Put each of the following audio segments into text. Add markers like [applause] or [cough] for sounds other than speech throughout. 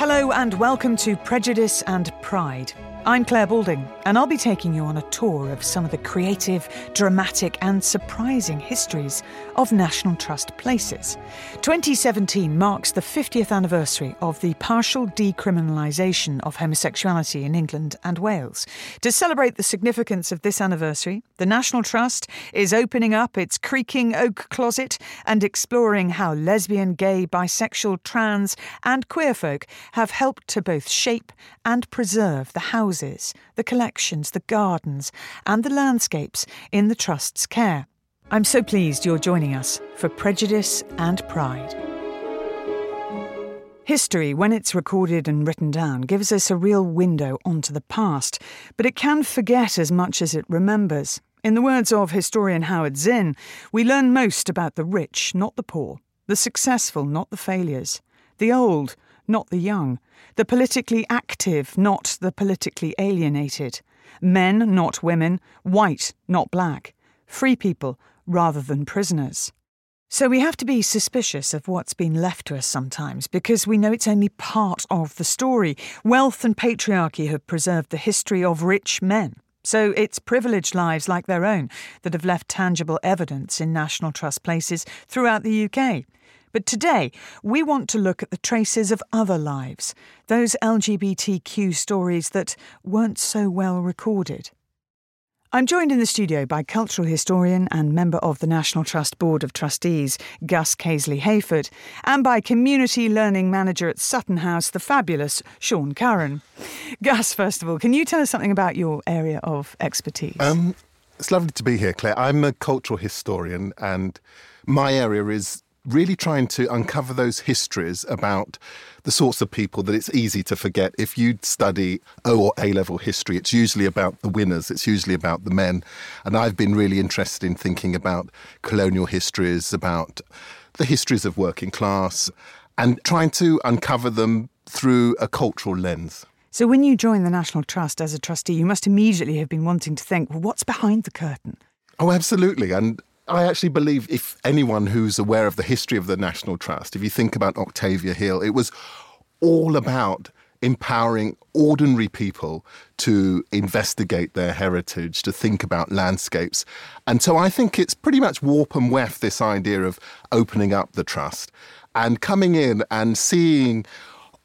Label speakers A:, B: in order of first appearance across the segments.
A: Hello and welcome to Prejudice and Pride. I'm Clare Balding, and I'll be taking you on a tour of some of the creative, dramatic, and surprising histories of National Trust places. 2017 marks the 50th anniversary of the partial decriminalisation of homosexuality in England and Wales. To celebrate the significance of this anniversary, the National Trust is opening up its creaking oak closet and exploring how lesbian, gay, bisexual, trans, and queer folk have helped to both shape and preserve the house houses, the collections, the gardens, and the landscapes in the Trust's care. I'm so pleased you're joining us for Prejudice and Pride. History, when it's recorded and written down, gives us a real window onto the past, but it can forget as much as it remembers. In the words of historian Howard Zinn, we learn most about the rich, not the poor, the successful, not the failures, the old, not the young, the politically active, not the politically alienated, men, not women, white, not black, free people rather than prisoners. So we have to be suspicious of what's been left to us sometimes because we know it's only part of the story. Wealth and patriarchy have preserved the history of rich men. So it's privileged lives like their own that have left tangible evidence in National Trust places throughout the UK. But today, we want to look at the traces of other lives, those LGBTQ stories that weren't so well recorded. I'm joined in the studio by cultural historian and member of the National Trust Board of Trustees, Gus Casely Hayford, and by community learning manager at Sutton House, the fabulous Sean Curran. Gus, first of all, can you tell us something about your area of expertise? Um,
B: it's lovely to be here, Clare. I'm a cultural historian, and my area is really trying to uncover those histories about the sorts of people that it's easy to forget. If you study O or A level history, it's usually about the winners, it's usually about the men. And I've been really interested in thinking about colonial histories, about the histories of working class, and trying to uncover them through a cultural lens.
A: So, when you joined the National Trust as a trustee, you must immediately have been wanting to think, well, what's behind the curtain?
B: Oh, absolutely. And I actually believe if anyone who's aware of the history of the National Trust, if you think about Octavia Hill, it was all about empowering ordinary people to investigate their heritage, to think about landscapes. And so I think it's pretty much warp and weft this idea of opening up the trust and coming in and seeing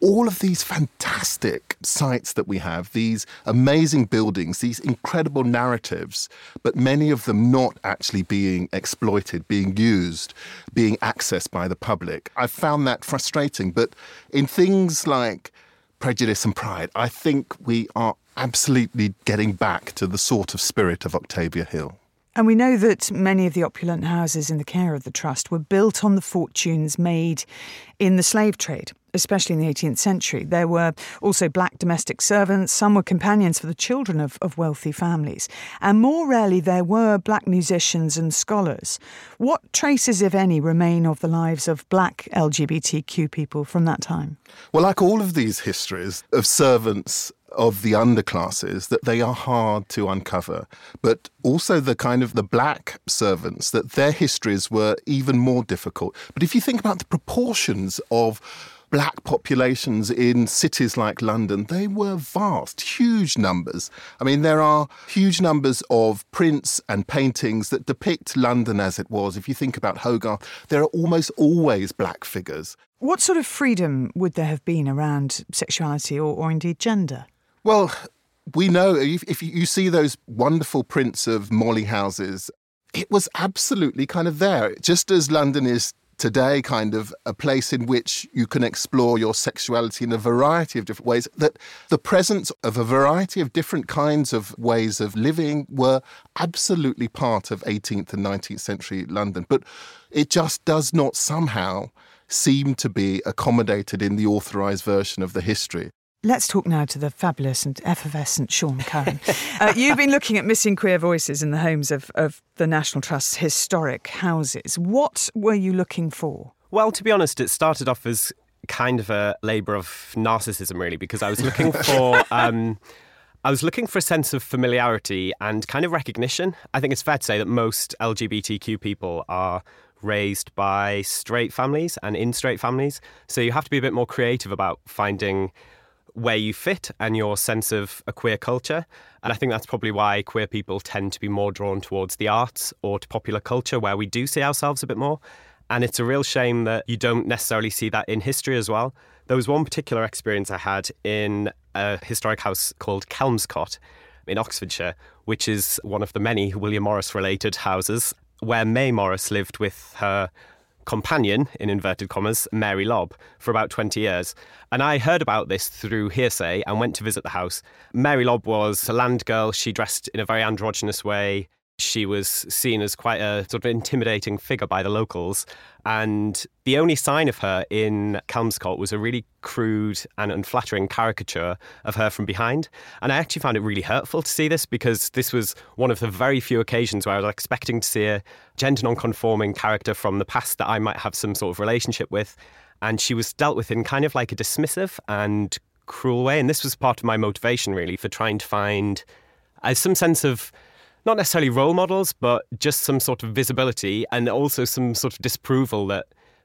B: all of these fantastic sites that we have, these amazing buildings, these incredible narratives, but many of them not actually being exploited, being used, being accessed by the public. I found that frustrating. But in things like prejudice and pride, I think we are absolutely getting back to the sort of spirit of Octavia Hill.
A: And we know that many of the opulent houses in the care of the Trust were built on the fortunes made in the slave trade, especially in the 18th century. There were also black domestic servants, some were companions for the children of, of wealthy families, and more rarely there were black musicians and scholars. What traces, if any, remain of the lives of black LGBTQ people from that time?
B: Well, like all of these histories of servants of the underclasses that they are hard to uncover, but also the kind of the black servants that their histories were even more difficult. But if you think about the proportions of black populations in cities like London, they were vast, huge numbers. I mean, there are huge numbers of prints and paintings that depict London as it was. If you think about Hogarth, there are almost always black figures.
A: What sort of freedom would there have been around sexuality or, or indeed gender?
B: Well, we know if, if you see those wonderful prints of molly houses, it was absolutely kind of there. Just as London is today kind of a place in which you can explore your sexuality in a variety of different ways that the presence of a variety of different kinds of ways of living were absolutely part of 18th and 19th century London. But it just does not somehow seem to be accommodated in the authorized version of the history
A: Let's talk now to the fabulous and effervescent Sean Curran. uh, you've been looking at missing queer voices in the homes of, of the National Trust's historic houses. What were you looking for?
C: Well, to be honest, it started off as kind of a labour of narcissism, really, because I was looking for. [laughs] Um, I was looking for a sense of familiarity and kind of recognition. I think it's fair to say that most LGBTQ people are raised by straight families and in straight families. So you have to be a bit more creative about finding where you fit and your sense of a queer culture. And I think that's probably why queer people tend to be more drawn towards the arts or to popular culture, where we do see ourselves a bit more. And it's a real shame that you don't necessarily see that in history as well. There was one particular experience I had in a historic house called Kelmscott in Oxfordshire, which is one of the many William Morris related houses, where May Morris lived with her companion, in inverted commas, Mary Lobb, for about 20 years. And I heard about this through hearsay and went to visit the house. Mary Lobb was a land girl. She dressed in a very androgynous way. She was seen as quite a sort of intimidating figure by the locals. And the only sign of her in Kelmscott was a really crude and unflattering caricature of her from behind. And I actually found it really hurtful to see this because this was one of the very few occasions where I was expecting to see a gender non-conforming character from the past that I might have some sort of relationship with. And she was dealt with in kind of like a dismissive and cruel way. And this was part of my motivation, really, for trying to find uh, some sense of not necessarily role models, but just some sort of visibility and also some sort of disapproval that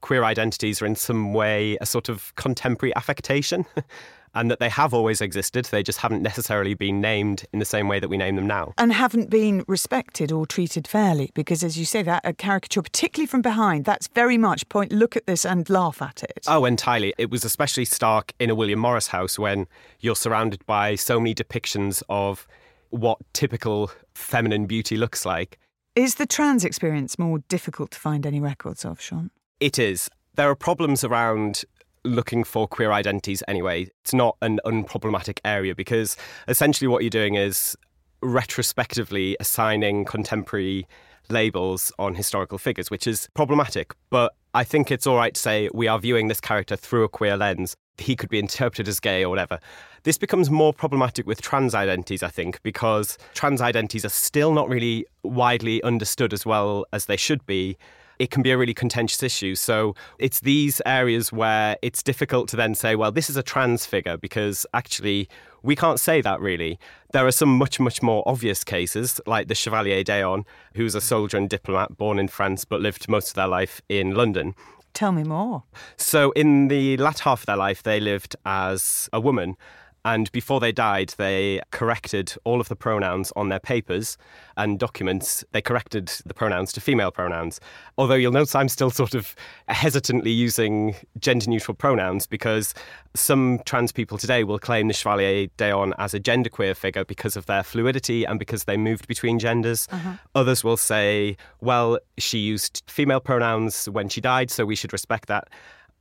C: queer identities are in some way a sort of contemporary affectation [laughs] and that they have always existed. They just haven't necessarily been named in the same way that we name them now.
A: And haven't been respected or treated fairly. Because as you say, that a caricature, particularly from behind, that's very much point, look at this and laugh at it.
C: Oh, entirely. It was especially stark in a William Morris house when you're surrounded by so many depictions of what typical feminine beauty looks like.
A: Is the trans experience more difficult to find any records of, Sean?
C: It is. There are problems around looking for queer identities anyway. It's not an unproblematic area because essentially what you're doing is retrospectively assigning contemporary labels on historical figures, which is problematic. But I think it's all right to say we are viewing this character through a queer lens. He could be interpreted as gay or whatever. This becomes more problematic with trans identities, I think, because trans identities are still not really widely understood as well as they should be it can be a really contentious issue. So it's these areas where it's difficult to then say, well, this is a trans figure, because actually we can't say that really. There are some much, much more obvious cases, like the Chevalier d'Eon, who's a soldier and diplomat born in France but lived most of their life in London.
A: Tell me more.
C: So, in the latter half of their life, they lived as a woman and before they died, they corrected all of the pronouns on their papers and documents. They corrected the pronouns to female pronouns. Although you'll notice I'm still sort of hesitantly using gender neutral pronouns because some trans people today will claim the Chevalier d'Eon as a genderqueer figure because of their fluidity and because they moved between genders. Uh-huh. Others will say, well, she used female pronouns when she died, so we should respect that.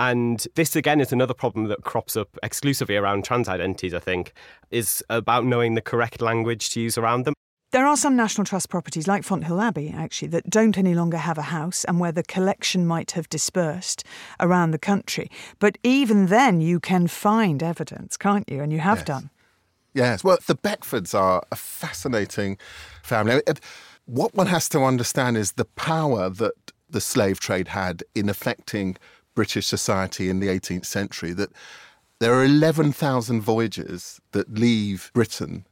C: And this again is another problem that crops up exclusively around trans identities, I think, is about knowing the correct language to use around them.
A: There are some National Trust properties, like Fonthill Abbey, actually, that don't any longer have a house and where the collection might have dispersed around the country. But even then, you can find evidence, can't you? And you have
B: yes.
A: done.
B: Yes. Well, the Beckfords are a fascinating family. What one has to understand is the power that the slave trade had in affecting British society in the 18th century that there are 11,000 voyagers that leave Britain,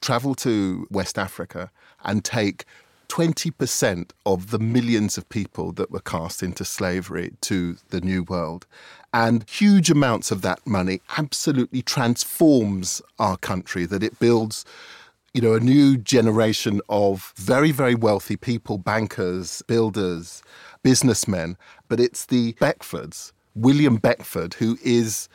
B: travel to West Africa, and take 20% of the millions of people that were cast into slavery to the New World. And huge amounts of that money absolutely transforms our country, that it builds you know, a new generation of very, very wealthy people, bankers, builders, businessmen, but it's the Beckfords, William Beckford, who is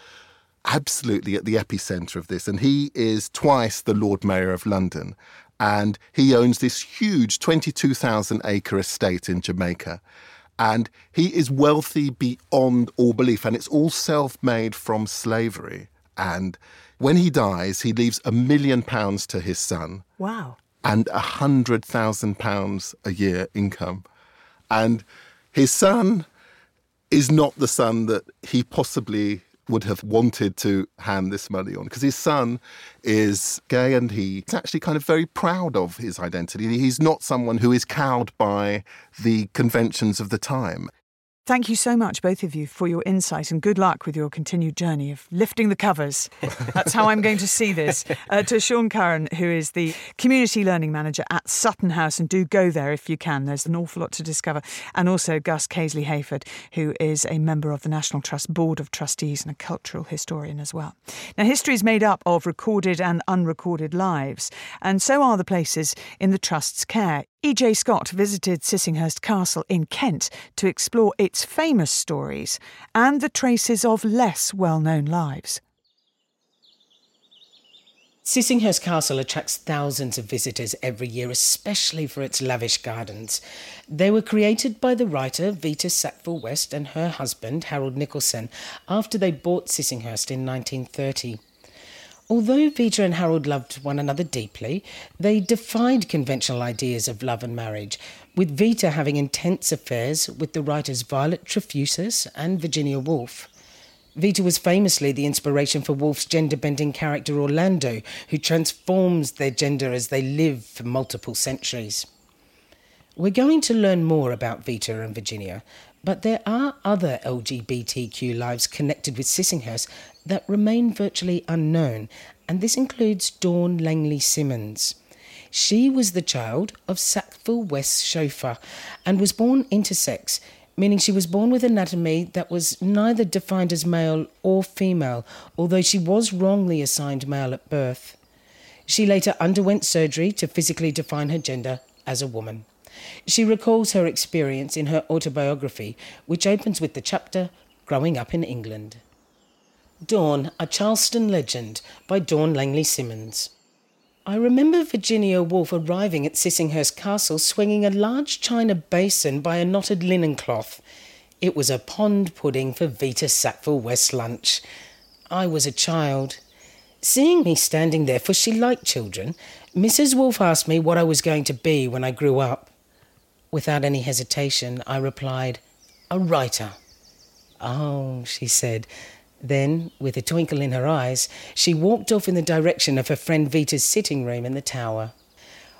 B: absolutely at the epicenter of this. And he is twice the Lord Mayor of London. And he owns this huge 22,000 acre estate in Jamaica. And he is wealthy beyond all belief. And it's all self made from slavery. And when he dies, he leaves a million pounds to his son.
A: Wow.
B: And a hundred thousand pounds a year income. And his son is not the son that he possibly would have wanted to hand this money on because his son is gay and he's actually kind of very proud of his identity. He's not someone who is cowed by the conventions of the time.
A: Thank you so much, both of you, for your insight and good luck with your continued journey of lifting the covers. [laughs] That's how I'm going to see this. Uh, to Sean Curran, who is the Community Learning Manager at Sutton House, and do go there if you can. There's an awful lot to discover. And also Gus Casely Hayford, who is a member of the National Trust Board of Trustees and a cultural historian as well. Now, history is made up of recorded and unrecorded lives, and so are the places in the Trust's care. E.J. Scott visited Sissinghurst Castle in Kent to explore its famous stories and the traces of less well known lives.
D: Sissinghurst Castle attracts thousands of visitors every year, especially for its lavish gardens. They were created by the writer Vita Sackville West and her husband, Harold Nicolson after they bought Sissinghurst in 1930. Although Vita and Harold loved one another deeply, they defied conventional ideas of love and marriage, with Vita having intense affairs with the writers Violet Trefusis and Virginia Woolf. Vita was famously the inspiration for Woolf's gender bending character Orlando, who transforms their gender as they live for multiple centuries. We're going to learn more about Vita and Virginia, but there are other LGBTQ lives connected with Sissinghurst that remain virtually unknown, and this includes Dawn Langley Simmons. She was the child of Sackville West chauffeur and was born intersex, meaning she was born with anatomy that was neither defined as male or female, although she was wrongly assigned male at birth. She later underwent surgery to physically define her gender as a woman. She recalls her experience in her autobiography, which opens with the chapter Growing Up in England. Dawn, a Charleston Legend by Dawn Langley Simmons. I remember Virginia Woolf arriving at Sissinghurst Castle swinging a large china basin by a knotted linen cloth. It was a pond pudding for Vita Sackville West lunch. I was a child. Seeing me standing there, for she liked children, Mrs. Woolf asked me what I was going to be when I grew up. Without any hesitation, I replied, A writer. Oh, she said. Then, with a twinkle in her eyes, she walked off in the direction of her friend Vita's sitting room in the tower.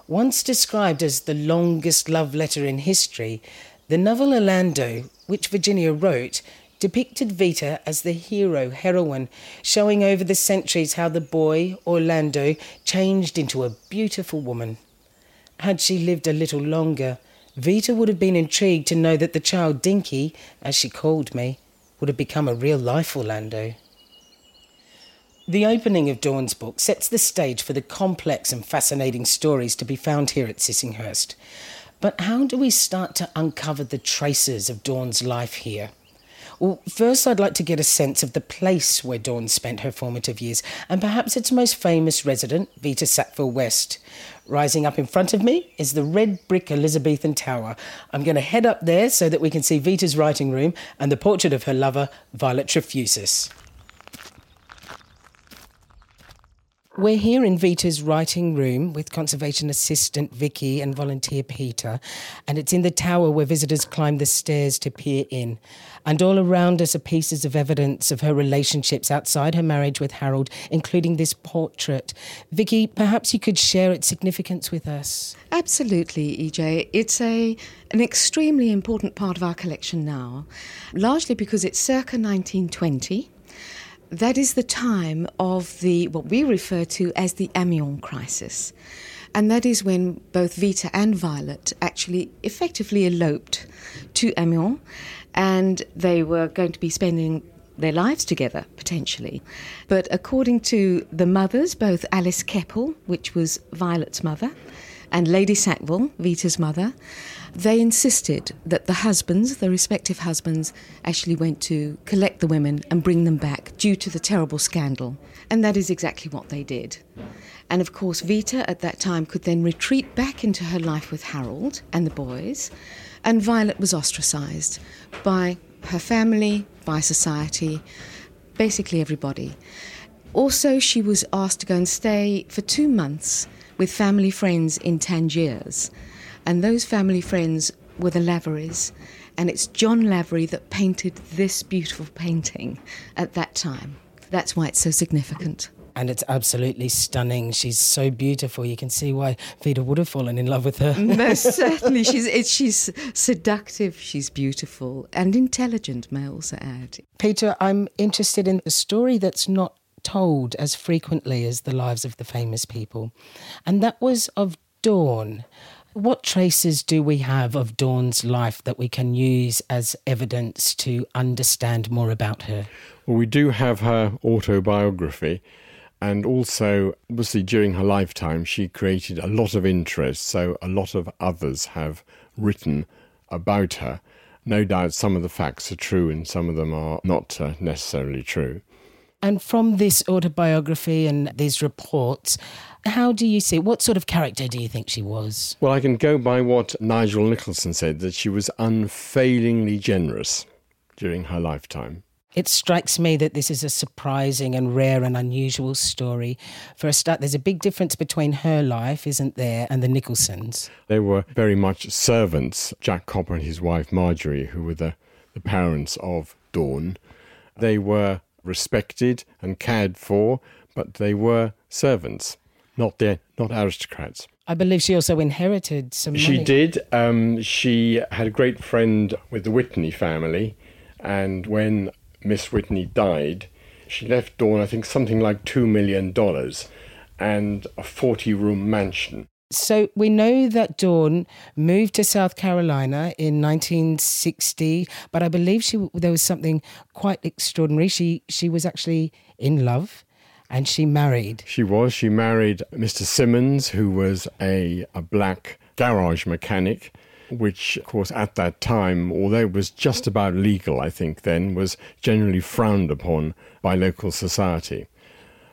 D: Once described as the longest love letter in history, the novel Orlando, which Virginia wrote, depicted Vita as the hero heroine, showing over the centuries how the boy, Orlando, changed into a beautiful woman. Had she lived a little longer, Vita would have been intrigued to know that the child Dinky, as she called me, would have become a real life Orlando. The opening of Dawn's book sets the stage for the complex and fascinating stories to be found here at Sissinghurst. But how do we start to uncover the traces of Dawn's life here? Well, first, I'd like to get a sense of the place where Dawn spent her formative years, and perhaps its most famous resident, Vita Sackville West. Rising up in front of me is the red brick Elizabethan tower. I'm going to head up there so that we can see Vita's writing room and the portrait of her lover, Violet Trefusis. We're here in Vita's writing room with conservation assistant Vicky and volunteer Peter, and it's in the tower where visitors climb the stairs to peer in. And all around us are pieces of evidence of her relationships outside her marriage with Harold, including this portrait. Vicky, perhaps you could share its significance with us.
E: Absolutely, EJ. It's a an extremely important part of our collection now, largely because it's circa 1920 that is the time of the what we refer to as the Amiens crisis. And that is when both Vita and Violet actually effectively eloped to Amiens and they were going to be spending their lives together, potentially. But according to the mothers, both Alice Keppel, which was Violet's mother, and Lady Sackville, Vita's mother, they insisted that the husbands, the respective husbands, actually went to collect the women and bring them back due to the terrible scandal. And that is exactly what they did. And of course, Vita at that time could then retreat back into her life with Harold and the boys. And Violet was ostracized by her family, by society, basically everybody. Also, she was asked to go and stay for two months with family friends in Tangiers. And those family friends were the Laverys. And it's John Lavery that painted this beautiful painting at that time. That's why it's so significant.
D: and it's absolutely stunning. She's so beautiful. You can see why Vita would have fallen in love with her. [laughs]
E: Most [laughs] certainly, she's she's seductive. She's beautiful and intelligent. May I also add,
D: Peter, I'm interested in a story that's not told as frequently as the lives of the famous people, and that was of Dawn. What traces do we have of Dawn's life that we can use as evidence to understand more about her?
F: Well, we do have her autobiography, and also, obviously, during her lifetime, she created a lot of interest, so a lot of others have written about her. No doubt some of the facts are true and some of them are not uh, necessarily true.
D: And from this autobiography and these reports, how do you see what sort of character do you think she was?
F: Well, I can go by what Nigel Nicolson said that she was unfailingly generous during her lifetime.
D: It strikes me that this is a surprising and rare and unusual story. For a start, there's a big difference between her life, isn't there, and the Nicolsons.
F: They were very much servants, Jack Copper and his wife Marjorie, who were the, the parents of Dawn. They were respected and cared for, but they were servants, not their, not aristocrats.
D: I believe she also inherited some money.
F: She did. Um, she had a great friend with the Whitney family, and when Miss Whitney died, she left Dawn, I think, something like $2 million and a 40 room mansion.
D: So we know that Dawn moved to South Carolina in 1960, but I believe she there was something quite extraordinary. She she was actually in love and she married.
F: She was. She married Mr. Simmons, who was a, a black garage mechanic, which, of course, at that time, although it was just about legal, I think then, was generally frowned upon by local society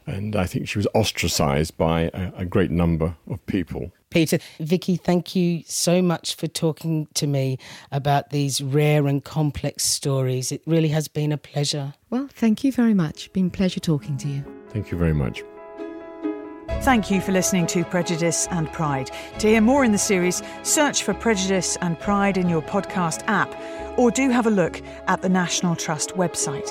F: and I think she was ostracized by a, a, great number of people.
D: Peter, Vicky, thank you so much for talking to me about these rare and complex stories. It really has been a pleasure.
E: Well, thank you very much. Been a pleasure talking to you.
F: Thank you very much.
A: Thank you for listening to Prejudice and Pride. To hear more in the series, search for Prejudice and Pride in your podcast app or do have a look at the National Trust website.